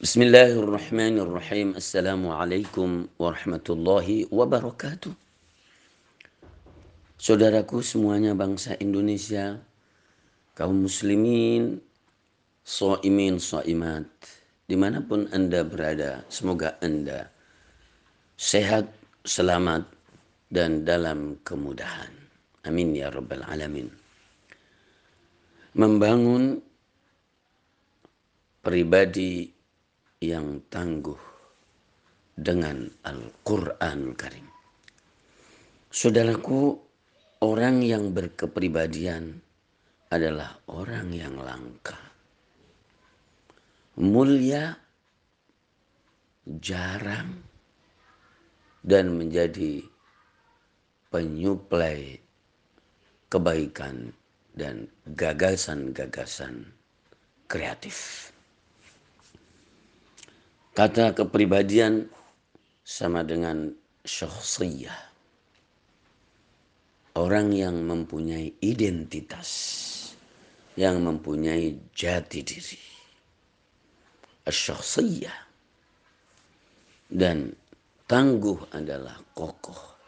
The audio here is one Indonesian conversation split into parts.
Bismillahirrahmanirrahim. Assalamualaikum warahmatullahi wabarakatuh. Saudaraku semuanya bangsa Indonesia, kaum muslimin, so'imin, so'imat, di mana pun Anda berada, semoga Anda sehat, selamat, dan dalam kemudahan. Amin ya rabbal alamin. Membangun pribadi yang tangguh dengan Al-Quranul Karim. Saudaraku, orang yang berkepribadian adalah orang yang langka. Mulia, jarang, dan menjadi penyuplai kebaikan dan gagasan-gagasan kreatif. Kata kepribadian sama dengan syakhsiyah. Orang yang mempunyai identitas, yang mempunyai jati diri. Syakhsiyah. Dan tangguh adalah kokoh.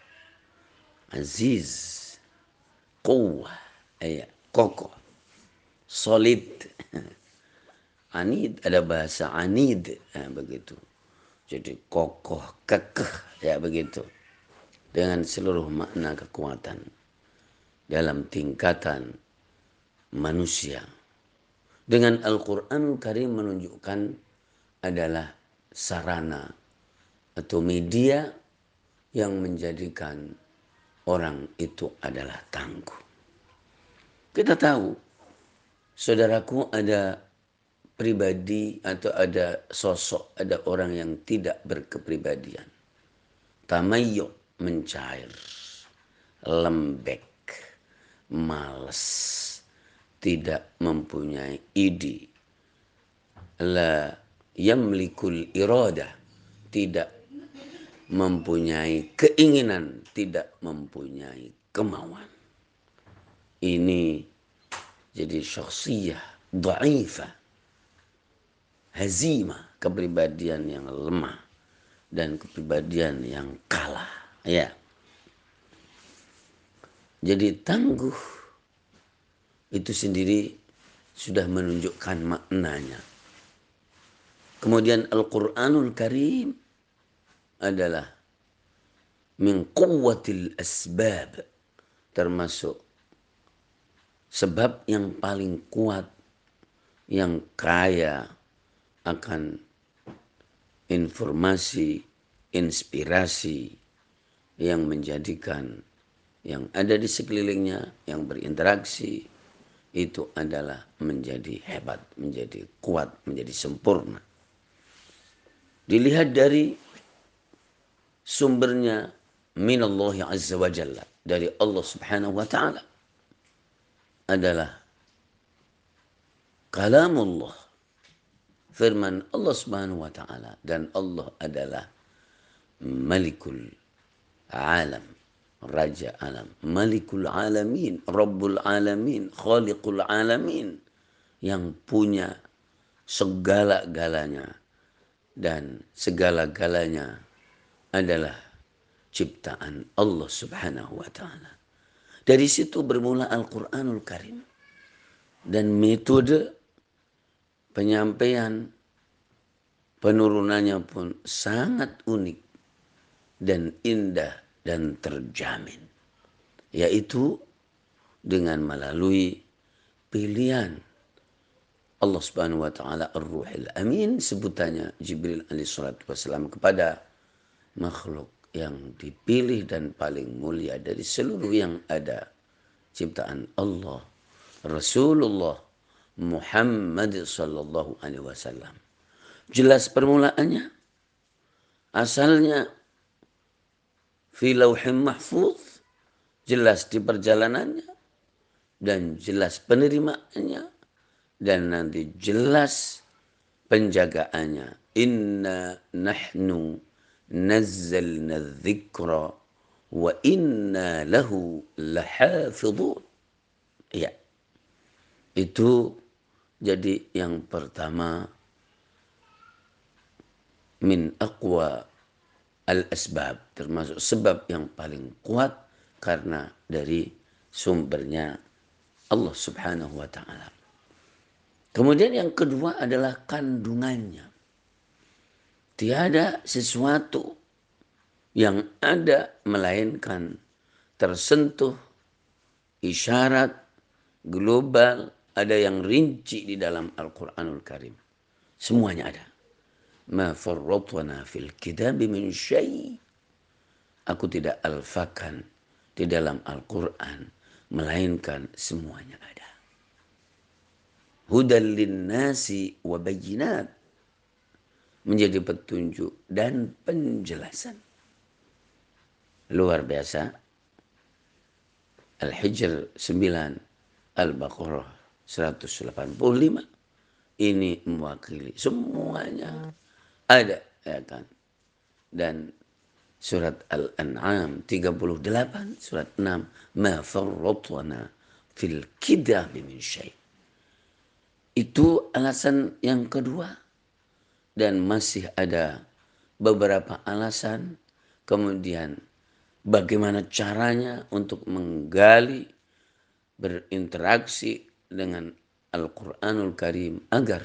Aziz. Kuwah. Eh, kokoh. Solid Anid ada bahasa anid ya, begitu. Jadi kokoh, kekeh ya begitu. Dengan seluruh makna kekuatan dalam tingkatan manusia. Dengan Al-Quran Karim menunjukkan adalah sarana atau media yang menjadikan orang itu adalah tangguh. Kita tahu, saudaraku ada pribadi atau ada sosok, ada orang yang tidak berkepribadian. Tamayyu mencair, lembek, males, tidak mempunyai ide. La yamlikul irada, tidak mempunyai keinginan, tidak mempunyai kemauan. Ini jadi syakhsiyah dhaifah hazima, kepribadian yang lemah dan kepribadian yang kalah, ya. Jadi tangguh itu sendiri sudah menunjukkan maknanya. Kemudian Al-Qur'anul Karim adalah min quwwatil asbab termasuk sebab yang paling kuat yang kaya akan informasi, inspirasi yang menjadikan yang ada di sekelilingnya, yang berinteraksi, itu adalah menjadi hebat, menjadi kuat, menjadi sempurna. Dilihat dari sumbernya minallahi azza wa jalla, dari Allah subhanahu wa ta'ala, adalah kalamullah firman Allah Subhanahu wa taala dan Allah adalah Malikul Alam, Raja Alam, Malikul Alamin, Rabbul Alamin, Khaliqul Alamin yang punya segala-galanya dan segala-galanya adalah ciptaan Allah Subhanahu wa taala. Dari situ bermula Al-Qur'anul Karim. Dan metode penyampaian penurunannya pun sangat unik dan indah dan terjamin yaitu dengan melalui pilihan Allah Subhanahu wa taala Ar-Ruhil Amin sebutannya Jibril alaihi salatu wasallam kepada makhluk yang dipilih dan paling mulia dari seluruh yang ada ciptaan Allah Rasulullah Muhammad sallallahu alaihi wasallam. Jelas permulaannya. Asalnya fi lauhim mahfuz, jelas di perjalanannya dan jelas penerimaannya dan nanti jelas penjagaannya. Inna nahnu nazzalna dzikra wa inna lahu lahafidhun. Ya. Itu jadi yang pertama min aqwa al-asbab termasuk sebab yang paling kuat karena dari sumbernya Allah Subhanahu wa taala. Kemudian yang kedua adalah kandungannya. Tiada sesuatu yang ada melainkan tersentuh isyarat global ada yang rinci di dalam Al-Qur'anul Karim. Semuanya ada. Ma farratna fil kitabi min syai. Aku tidak alfakan di dalam Al-Qur'an melainkan semuanya ada. Hudan linnasi wa bayinat menjadi petunjuk dan penjelasan. Luar biasa. Al-Hijr 9, Al-Baqarah 185. Ini mewakili semuanya. Ada ya kan. Dan surat Al-An'am 38 surat 6 ma farratna fil kidabi min syai. Itu alasan yang kedua. Dan masih ada beberapa alasan. Kemudian bagaimana caranya untuk menggali berinteraksi dengan Al-Qur'anul Karim agar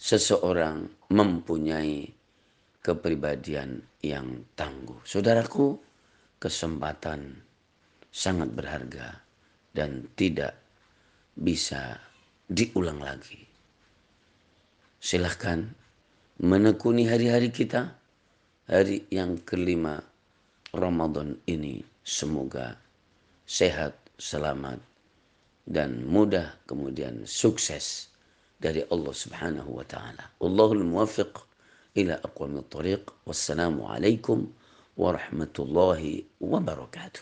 seseorang mempunyai kepribadian yang tangguh. Saudaraku, kesempatan sangat berharga dan tidak bisa diulang lagi. Silahkan menekuni hari-hari kita, hari yang kelima Ramadan ini. Semoga sehat, selamat, dan mudah kemudian sukses dari Allah Subhanahu wa taala. Allahul muwaffiq إلى أقوم الطريق والسلام عليكم ورحمة الله وبركاته